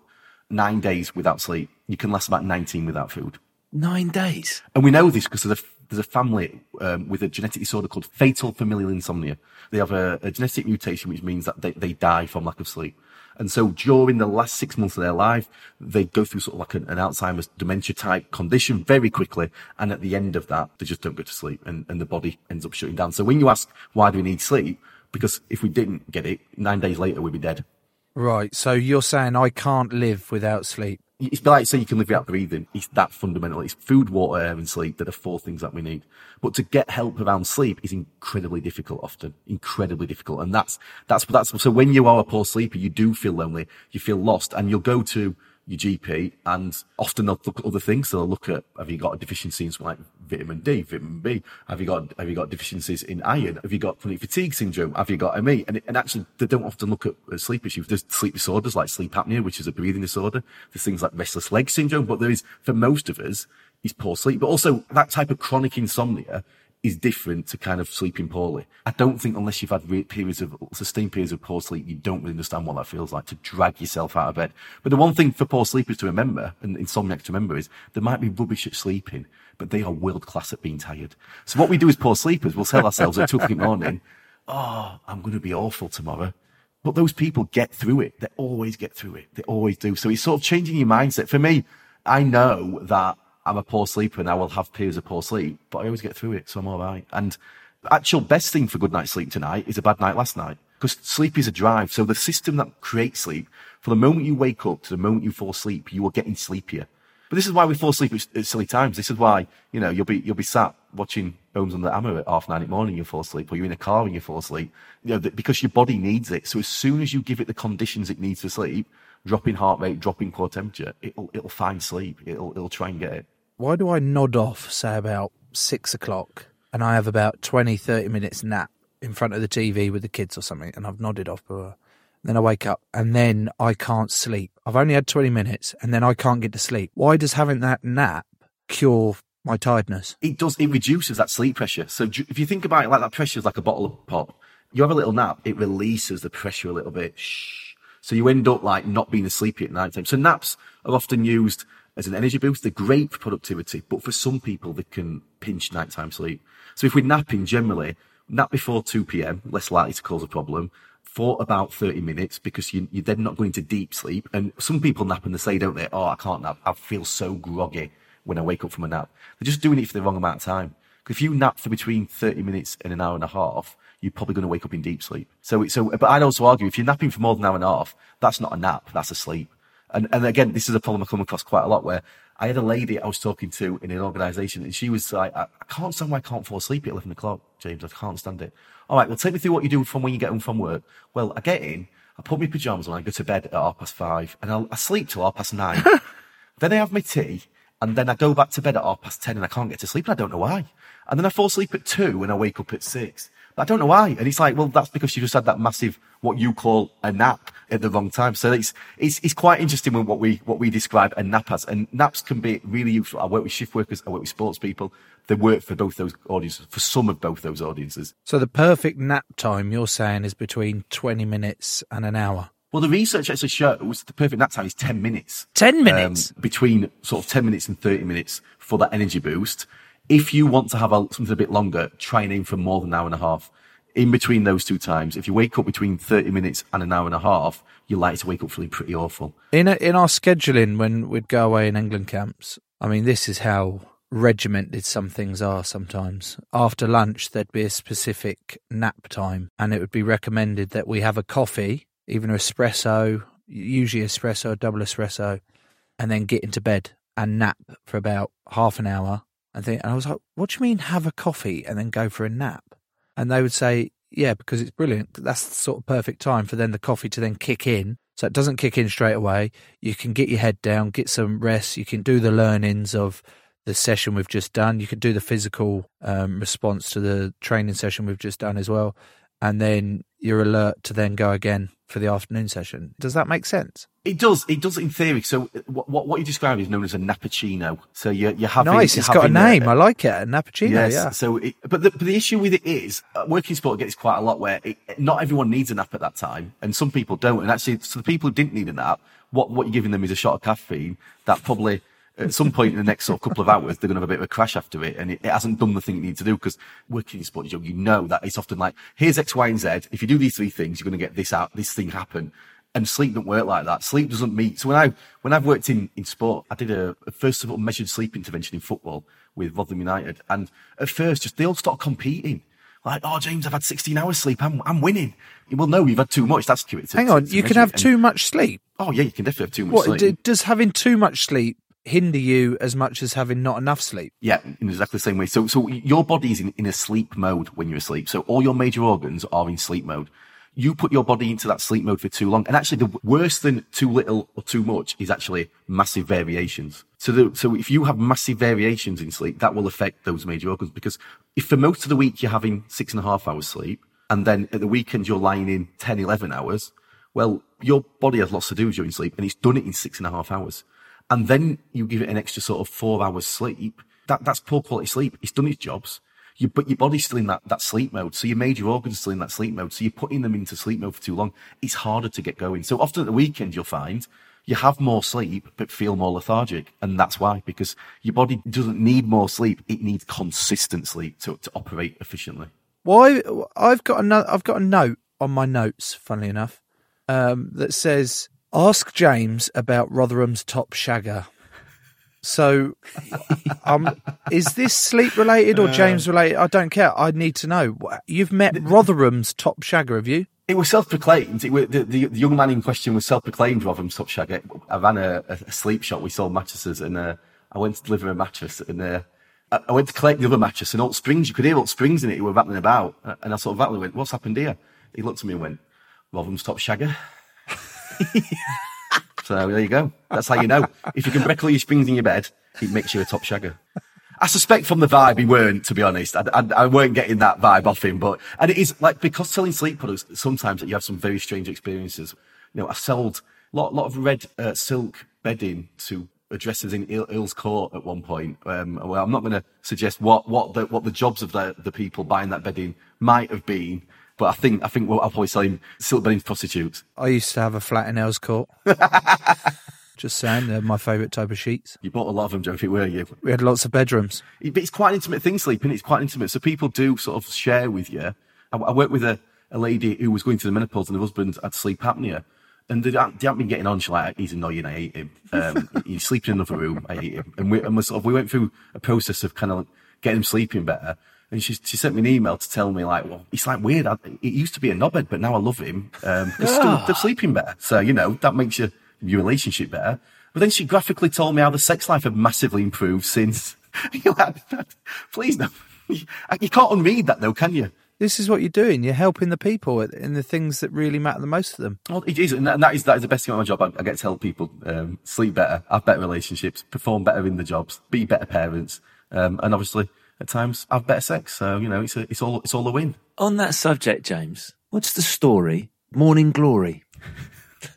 nine days without sleep. You can last about 19 without food. Nine days. And we know this because there's a, there's a family um, with a genetic disorder called fatal familial insomnia. They have a, a genetic mutation which means that they, they die from lack of sleep. And so during the last six months of their life, they go through sort of like an, an Alzheimer's dementia type condition very quickly. And at the end of that, they just don't go to sleep and, and the body ends up shutting down. So when you ask, why do we need sleep? Because if we didn't get it, nine days later, we'd be dead. Right. So you're saying I can't live without sleep? It's like saying you can live without breathing. It's that fundamental. It's food, water, air, and sleep. They're the four things that we need. But to get help around sleep is incredibly difficult often. Incredibly difficult. And that's, that's, that's, so when you are a poor sleeper, you do feel lonely. You feel lost and you'll go to your GP and often they'll look at other things. So they'll look at, have you got a deficiency in something like vitamin D, vitamin B? Have you got, have you got deficiencies in iron? Have you got chronic fatigue syndrome? Have you got ME? And, and actually they don't often look at sleep issues. There's sleep disorders like sleep apnea, which is a breathing disorder. There's things like restless leg syndrome, but there is, for most of us, is poor sleep. But also that type of chronic insomnia is different to kind of sleeping poorly. I don't think unless you've had re- periods of sustained periods of poor sleep, you don't really understand what that feels like to drag yourself out of bed. But the one thing for poor sleepers to remember and insomniacs to remember is there might be rubbish at sleeping, but they are world class at being tired. So what we do as poor sleepers, we'll tell ourselves at two o'clock in the morning, oh, I'm going to be awful tomorrow. But those people get through it. They always get through it. They always do. So it's sort of changing your mindset. For me, I know that I'm a poor sleeper and I will have periods of poor sleep, but I always get through it. So I'm all right. And the actual best thing for good night's sleep tonight is a bad night last night because sleep is a drive. So the system that creates sleep, from the moment you wake up to the moment you fall asleep, you are getting sleepier. But this is why we fall asleep at, silly times. This is why, you know, you'll be, you'll be sat watching Homes Under the Hammer at half nine in the morning, you fall asleep, or you're in a car and you fall asleep, you know, th- because your body needs it. So as soon as you give it the conditions it needs to sleep, dropping heart rate, dropping core temperature, it'll, it'll find sleep. It'll, it'll try and get it. Why do I nod off, say about six o'clock, and I have about 20, 30 minutes nap in front of the TV with the kids or something, and I've nodded off, but then I wake up and then I can't sleep. I've only had 20 minutes and then I can't get to sleep. Why does having that nap cure my tiredness? it does it reduces that sleep pressure so if you think about it like that pressure is like a bottle of pop you have a little nap it releases the pressure a little bit Shh. so you end up like not being as sleepy at night time so naps are often used as an energy boost they're great for productivity but for some people they can pinch nighttime sleep so if we're napping generally nap before 2 p.m less likely to cause a problem for about 30 minutes because you, you're then not going to deep sleep. And some people nap and they say, don't they? Oh, I can't nap. I feel so groggy when I wake up from a nap. They're just doing it for the wrong amount of time. 'Cause if you nap for between 30 minutes and an hour and a half, you're probably going to wake up in deep sleep. So, so, but I'd also argue if you're napping for more than an hour and a half, that's not a nap, that's a sleep. And, and again, this is a problem I come across quite a lot where I had a lady I was talking to in an organization and she was like, I, I can't stand why I can't fall asleep at 11 o'clock, James. I can't stand it. All right, well, take me through what you do from when you get home from work. Well, I get in, I put my pajamas on, I go to bed at half past five and I'll, I sleep till half past nine. then I have my tea and then I go back to bed at half past 10 and I can't get to sleep and I don't know why. And then I fall asleep at two and I wake up at six. I don't know why. And it's like, well, that's because you just had that massive, what you call a nap at the wrong time. So it's, it's, it's quite interesting with what we, what we describe a nap as. And naps can be really useful. I work with shift workers. I work with sports people. They work for both those audiences, for some of both those audiences. So the perfect nap time you're saying is between 20 minutes and an hour. Well, the research actually shows the perfect nap time is 10 minutes. 10 minutes? Um, between sort of 10 minutes and 30 minutes for that energy boost. If you want to have a, something a bit longer, try and aim for more than an hour and a half. In between those two times, if you wake up between 30 minutes and an hour and a half, you're likely to wake up feeling pretty awful. In a, in our scheduling when we'd go away in England camps, I mean, this is how regimented some things are sometimes. After lunch, there'd be a specific nap time, and it would be recommended that we have a coffee, even an espresso, usually espresso, double espresso, and then get into bed and nap for about half an hour. And, and I was like, what do you mean have a coffee and then go for a nap? And they would say, yeah, because it's brilliant. That's the sort of perfect time for then the coffee to then kick in. So it doesn't kick in straight away. You can get your head down, get some rest. You can do the learnings of the session we've just done. You can do the physical um, response to the training session we've just done as well. And then you're alert to then go again for the afternoon session. Does that make sense? It does. It does in theory. So what, what, what you described is known as a nappuccino. So you're, you're having. nice. you're It's got a name. I like it. A Nappuccino. Yes. Yeah. So, it, but the, but the issue with it is, uh, working sport gets quite a lot where it, not everyone needs a nap at that time, and some people don't. And actually, so the people who didn't need a nap, what what you're giving them is a shot of caffeine that probably at some point in the next sort of couple of hours they're going to have a bit of a crash after it, and it, it hasn't done the thing it needs to do because working in sport, you know that it's often like here's X, Y, and Z. If you do these three things, you're going to get this out, this thing happen. And sleep doesn't work like that. Sleep doesn't meet. So when I when I've worked in, in sport, I did a, a first of all measured sleep intervention in football with Rotherham United, and at first, just they all started competing. Like, oh, James, I've had 16 hours sleep. I'm, I'm winning. Well, no, you've had too much. That's cute. Hang on. You can have too much sleep. Oh, yeah, you can definitely have too much What sleep. d- does having too much sleep hinder you as much as having not enough sleep? Yeah, in exactly the same way. So, so your body is in, in a sleep mode when you're asleep. So all your major organs are in sleep mode. You put your body into that sleep mode for too long. And actually the worse than too little or too much is actually massive variations. So the, so if you have massive variations in sleep, that will affect those major organs because if for most of the week you're having six and a half hours sleep and then at the weekend you're lying in 10, 11 hours, well, your body has lots to do during sleep and it's done it in six and a half hours. And then you give it an extra sort of four hours sleep. That, that's poor quality sleep. It's done its jobs. You, but your body's still in that, that sleep mode. So your major organs are still in that sleep mode. So you're putting them into sleep mode for too long. It's harder to get going. So often at the weekend, you'll find you have more sleep, but feel more lethargic. And that's why, because your body doesn't need more sleep. It needs consistent sleep to, to operate efficiently. Why? I've got a no- I've got a note on my notes. Funnily enough, um, that says ask James about Rotherham's top shagger. So, um, is this sleep related or James related? I don't care. I need to know. You've met Rotherham's top shagger, have you? It was self-proclaimed. It was, the, the, the young man in question was self-proclaimed Rotherham's top shagger. I ran a, a sleep shop. We sold mattresses and, uh, I went to deliver a mattress and, uh, I went to collect the other mattress and Alt Springs, you could hear Alt Springs in it, who were rattling about. And I sort of rattling went, what's happened here? He looked at me and went, Rotherham's top shagger. so there you go. That's how you know. If you can break all your springs in your bed, it makes you a top shagger. I suspect from the vibe he weren't, to be honest. I, I, I weren't getting that vibe off him, but, and it is like, because selling sleep products, sometimes that you have some very strange experiences. You know, I sold a lot, lot of red uh, silk bedding to addresses in Earl- Earl's Court at one point. Um, well, I'm not going to suggest what, what the, what the jobs of the, the people buying that bedding might have been, but I think, I think well, I'll probably silk bedding to prostitutes. I used to have a flat in Earls Court. Just saying, they're my favourite type of sheets. You bought a lot of them, Joe, were you? We had lots of bedrooms. But it's quite an intimate thing, sleeping. It's quite intimate. So people do sort of share with you. I, I work with a, a lady who was going through the menopause and her husband had sleep apnea. And they hadn't, they hadn't been getting on. She's like, he's annoying. I hate him. Um, he's sleeping in another room. I hate him. And we, and we, sort of, we went through a process of kind of like getting him sleeping better. And she, she sent me an email to tell me like, well, it's like weird. I, it used to be a knobhead, but now I love him. Um, they're, still, they're sleeping better. So, you know, that makes your, your relationship better. But then she graphically told me how the sex life had massively improved since. You're like, please no. You can't unread that though, can you? This is what you're doing. You're helping the people in the things that really matter the most to them. Well, it is, and that is that is the best thing about my job. I, I get to help people um, sleep better, have better relationships, perform better in the jobs, be better parents, um, and obviously at times have better sex. So you know, it's a, it's all it's all a win. On that subject, James, what's the story? Morning Glory.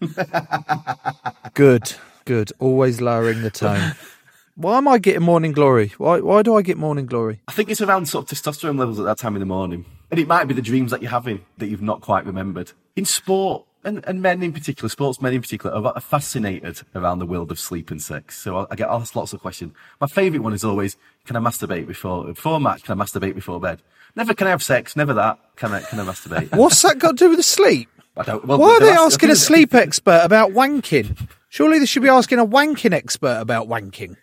Good, good. Always lowering the tone. Why am I getting morning glory? Why why do I get morning glory? I think it's around sort of testosterone levels at that time in the morning. And it might be the dreams that you're having that you've not quite remembered. In sport, and, and men in particular, sportsmen in particular, are, fascinated around the world of sleep and sex. So I, I get asked lots of questions. My favourite one is always, can I masturbate before, before a match? Can I masturbate before bed? Never can I have sex, never that. Can I, can I masturbate? What's that got to do with the sleep? I don't, well, Why are ask- asking a sleep expert about wanking? Surely they should be asking a wanking expert about wanking.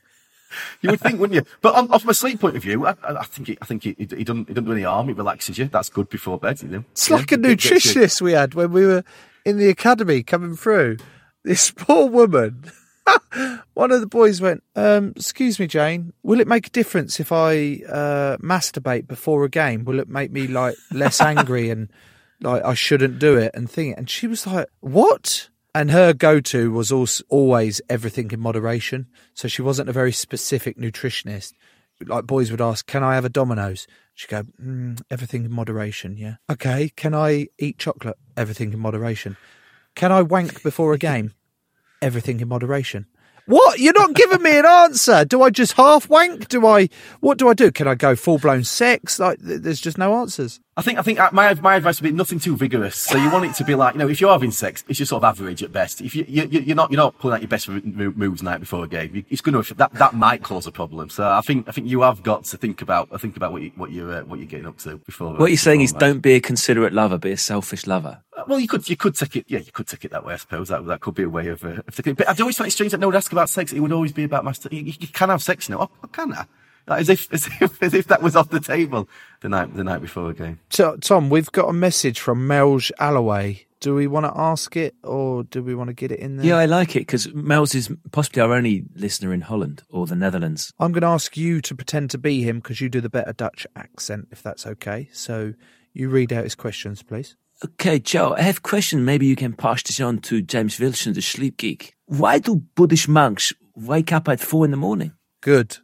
You would think, wouldn't you? But on, off my sleep point of view, I, I think it, I think it, it, doesn't it doesn't do any harm. It relaxes you. That's good before bed. You know, It's Yeah, like a it gets you- nutritionist we had when we were in the academy coming through. This poor woman. One of the boys went, um, excuse me, Jane, will it make a difference if I uh, masturbate before a game? Will it make me like less angry and like I shouldn't do it and think? And she was like, what? And her go-to was also always everything in moderation. So she wasn't a very specific nutritionist. Like boys would ask, "Can I have a Domino's?" She'd go, mm, "Everything in moderation." Yeah. Okay. Can I eat chocolate? Everything in moderation. Can I wank before a game? Everything in moderation. What? You're not giving me an answer. Do I just half wank? Do I? What do I do? Can I go full blown sex? Like, there's just no answers. I think I think uh, my my advice would be nothing too vigorous. So you want it to be like you know if you're having sex, it's just sort of average at best. If you, you you're not you're not pulling out your best moves night before a game, it's going to that that might cause a problem. So I think I think you have got to think about think about what you what you're uh, what you're getting up to before. What you're saying is that. don't be a considerate lover, be a selfish lover. Uh, Well, you could you could take it. Yeah, you could take it that way. I suppose that that could be a way of. Uh, of taking it. But I'd always find it strange that no one ask about sex. It would always be about master. You, you can have sex, you know. Oh, can I? Like, as if as if as if that was off the table the night the night before a game. So, Tom, we've got a message from Melge Alloway. Do we want to ask it or do we want to get it in there? Yeah, I like it because Mel's is possibly our only listener in Holland or the Netherlands. I'm going to ask you to pretend to be him because you do the better Dutch accent, if that's okay. So you read out his questions, please. Okay, Joe, I have a question. Maybe you can pass this on to James Wilson, the sleep geek. Why do Buddhist monks wake up at four in the morning? Good.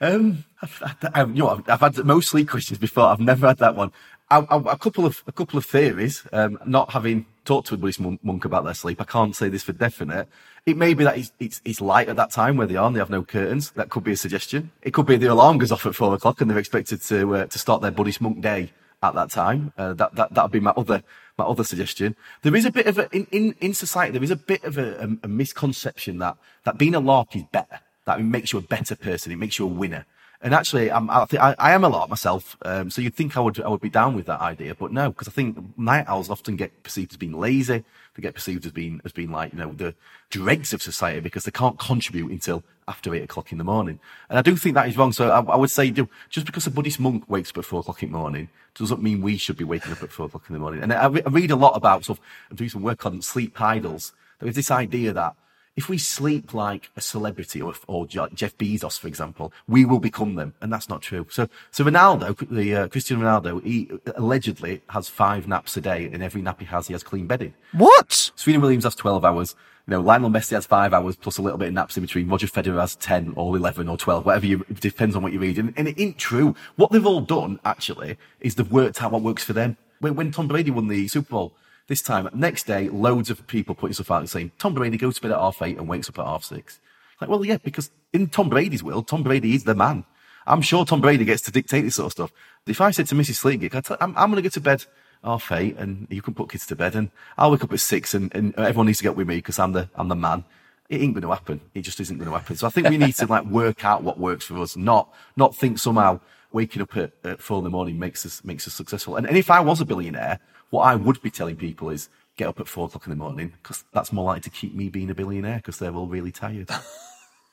Um, I've, I've, you know, I've, I've had most sleep questions before. I've never had that one. I, I, a couple of a couple of theories. Um, not having talked to a Buddhist monk about their sleep, I can't say this for definite. It may be that it's, it's, it's light at that time where they are and they have no curtains. That could be a suggestion. It could be the alarm goes off at four o'clock and they're expected to uh, to start their Buddhist monk day at that time. Uh, that that that would be my other my other suggestion. There is a bit of a in in, in society. There is a bit of a, a, a misconception that that being a lark is better. That makes you a better person. It makes you a winner. And actually, I'm, I, think I, am a lot myself. Um, so you'd think I would I would be down with that idea, but no, because I think night owls often get perceived as being lazy. They get perceived as being as being like you know the dregs of society because they can't contribute until after eight o'clock in the morning. And I do think that is wrong. So I, I would say, just because a Buddhist monk wakes up at four o'clock in the morning doesn't mean we should be waking up at four o'clock in the morning. And I, I read a lot about sort of I'm doing some work on sleep idols. There is this idea that if we sleep like a celebrity or, or Jeff Bezos, for example, we will become them. And that's not true. So, so Ronaldo, the, uh, Cristiano Ronaldo, he allegedly has five naps a day and every nap he has, he has clean bedding. What? Serena Williams has 12 hours. You know, Lionel Messi has five hours plus a little bit of naps in between. Roger Federer has 10 or 11 or 12, whatever you, it depends on what you read. And, and it ain't true. What they've all done, actually, is they've worked out what works for them. When, when Tom Brady won the Super Bowl this time, next day, loads of people putting stuff out and saying, Tom Brady goes to bed at half eight and wakes up at half six. Like, well, yeah, because in Tom Brady's world, Tom Brady is the man. I'm sure Tom Brady gets to dictate this sort of stuff. If I said to Mrs. Sleepgeek, I I'm going to go to bed half eight and you can put kids to bed and I'll wake up at six and, and everyone needs to get with me because I'm the, I'm the man. It ain't going to happen. It just isn't going to happen. So I think we need to like work out what works for us, not, not think somehow waking up at, at four in the morning makes us makes us successful. And, and if I was a billionaire, what I would be telling people is get up at four o'clock in the morning because that's more likely to keep me being a billionaire because they're all really tired.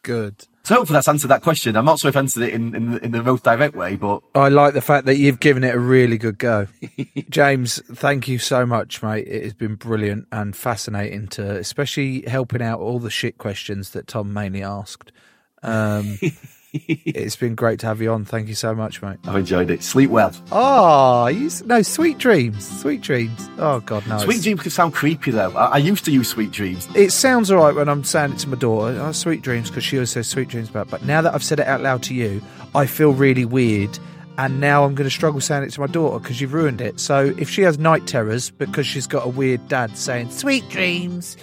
Good. so hopefully that's answered that question. I'm not sure if I answered it in, in, the- in the most direct way, but I like the fact that you've given it a really good go. James, thank you so much, mate. It has been brilliant and fascinating to, especially helping out all the shit questions that Tom mainly asked. Um, it's been great to have you on. Thank you so much, mate. I've enjoyed it. Sleep well. Oh, you, no, sweet dreams. Sweet dreams. Oh, God, no. Sweet dreams can sound creepy though. I, I used to use sweet dreams. It sounds all right when I'm saying it to my daughter. Oh, sweet dreams, because she always says sweet dreams about. But now that I've said it out loud to you, I feel really weird. And now I'm going to struggle saying it to my daughter because you've ruined it. So if she has night terrors because she's got a weird dad saying sweet dreams,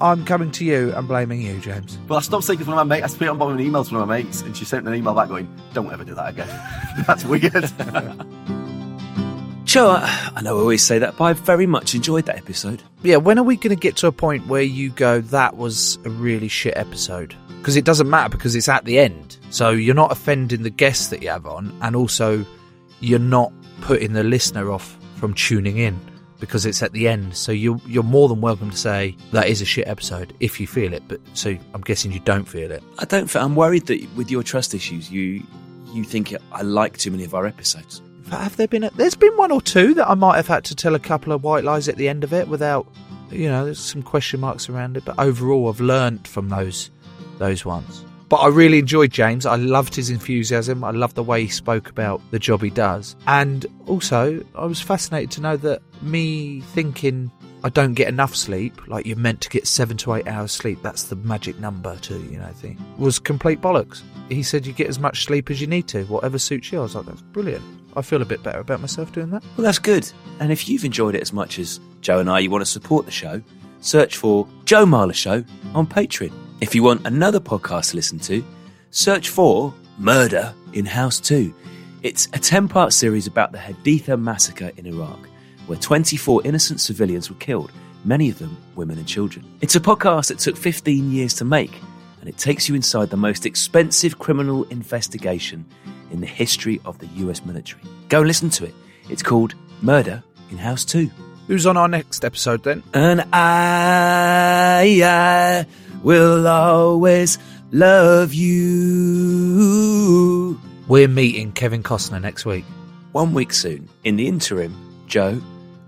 I'm coming to you and blaming you, James. Well, I stopped saying it to my mate. I put it on bottom of an email to one of my mates, and she sent an email back going, "Don't ever do that again. That's weird." Sure, I I know I always say that, but I very much enjoyed that episode. Yeah, when are we going to get to a point where you go, that was a really shit episode? Because it doesn't matter because it's at the end. So you're not offending the guests that you have on, and also you're not putting the listener off from tuning in because it's at the end. So you're, you're more than welcome to say that is a shit episode if you feel it. But so I'm guessing you don't feel it. I don't. feel- I'm worried that with your trust issues, you you think I like too many of our episodes. Have there been? A, there's been one or two that I might have had to tell a couple of white lies at the end of it without, you know, there's some question marks around it. But overall, I've learnt from those those ones. But I really enjoyed James. I loved his enthusiasm. I loved the way he spoke about the job he does. And also, I was fascinated to know that me thinking I don't get enough sleep, like you're meant to get seven to eight hours sleep, that's the magic number to, you know, thing, was complete bollocks. He said you get as much sleep as you need to, whatever suits you. I was like, that's brilliant. I feel a bit better about myself doing that. Well, that's good. And if you've enjoyed it as much as Joe and I, you want to support the show, search for Joe Marler Show on Patreon. If you want another podcast to listen to, search for Murder in House 2. It's a 10 part series about the Haditha massacre in Iraq, where 24 innocent civilians were killed, many of them women and children. It's a podcast that took 15 years to make, and it takes you inside the most expensive criminal investigation in the history of the US military. Go listen to it. It's called Murder in House 2. Who's on our next episode then? And I, I will always love you. We're meeting Kevin Costner next week. One week soon. In the interim, Joe,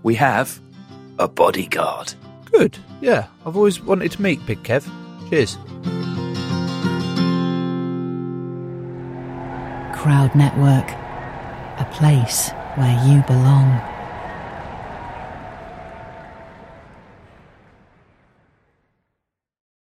we have a bodyguard. Good. Yeah, I've always wanted to meet Big Kev. Cheers. Crowd Network, a place where you belong.